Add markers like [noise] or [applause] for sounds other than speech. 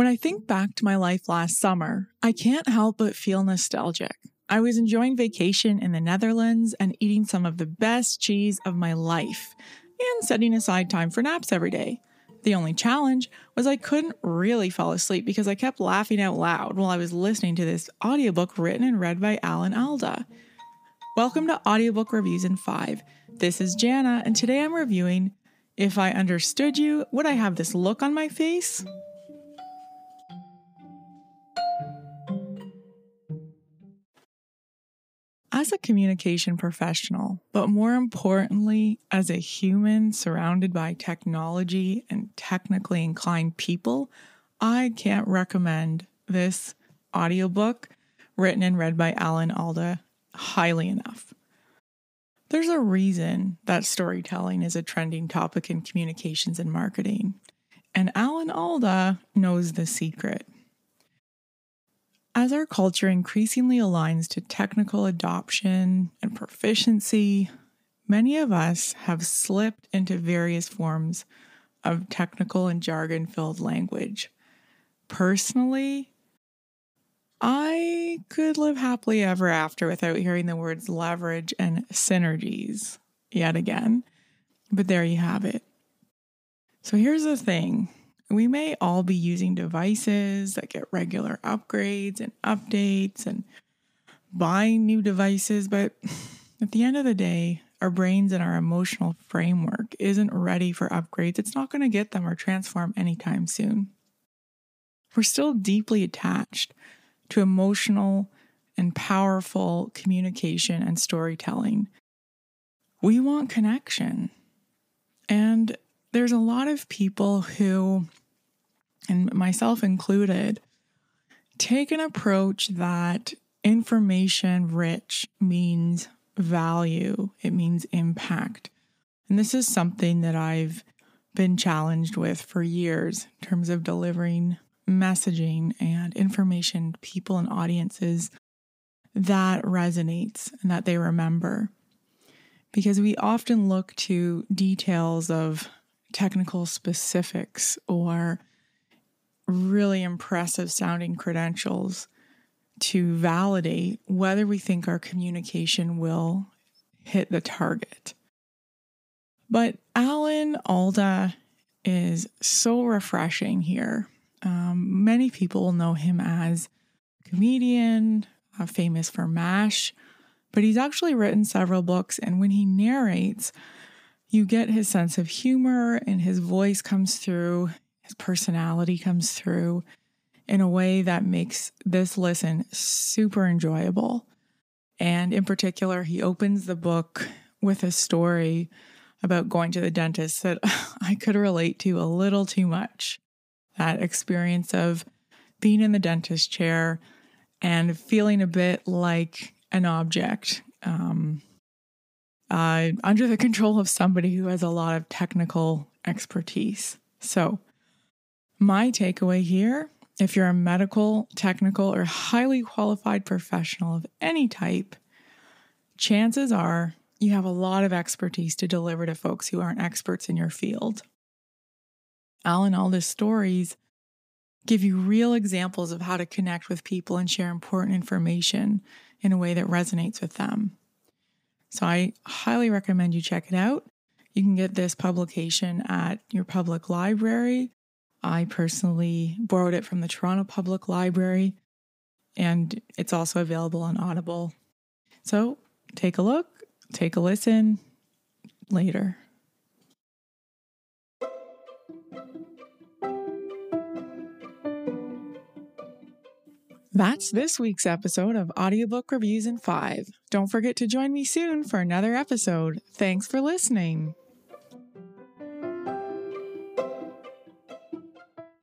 When I think back to my life last summer, I can't help but feel nostalgic. I was enjoying vacation in the Netherlands and eating some of the best cheese of my life and setting aside time for naps every day. The only challenge was I couldn't really fall asleep because I kept laughing out loud while I was listening to this audiobook written and read by Alan Alda. Welcome to Audiobook Reviews in 5. This is Jana, and today I'm reviewing If I Understood You, Would I Have This Look on My Face? As a communication professional, but more importantly, as a human surrounded by technology and technically inclined people, I can't recommend this audiobook written and read by Alan Alda highly enough. There's a reason that storytelling is a trending topic in communications and marketing, and Alan Alda knows the secret. As our culture increasingly aligns to technical adoption and proficiency, many of us have slipped into various forms of technical and jargon filled language. Personally, I could live happily ever after without hearing the words leverage and synergies yet again. But there you have it. So here's the thing we may all be using devices that get regular upgrades and updates and buying new devices, but at the end of the day, our brains and our emotional framework isn't ready for upgrades. It's not going to get them or transform anytime soon. We're still deeply attached to emotional and powerful communication and storytelling. We want connection. And there's a lot of people who and myself included, take an approach that information rich means value, it means impact. And this is something that I've been challenged with for years in terms of delivering messaging and information to people and audiences that resonates and that they remember. Because we often look to details of technical specifics or really impressive sounding credentials to validate whether we think our communication will hit the target. But Alan Alda is so refreshing here. Um, many people know him as a comedian, uh, famous for MASH, but he's actually written several books. And when he narrates, you get his sense of humor and his voice comes through his personality comes through in a way that makes this listen super enjoyable. And in particular, he opens the book with a story about going to the dentist that [laughs] I could relate to a little too much. That experience of being in the dentist chair and feeling a bit like an object um, uh, under the control of somebody who has a lot of technical expertise. So, my takeaway here if you're a medical, technical, or highly qualified professional of any type, chances are you have a lot of expertise to deliver to folks who aren't experts in your field. Alan Alda's stories give you real examples of how to connect with people and share important information in a way that resonates with them. So I highly recommend you check it out. You can get this publication at your public library I personally borrowed it from the Toronto Public Library, and it's also available on Audible. So take a look, take a listen later. That's this week's episode of Audiobook Reviews in 5. Don't forget to join me soon for another episode. Thanks for listening.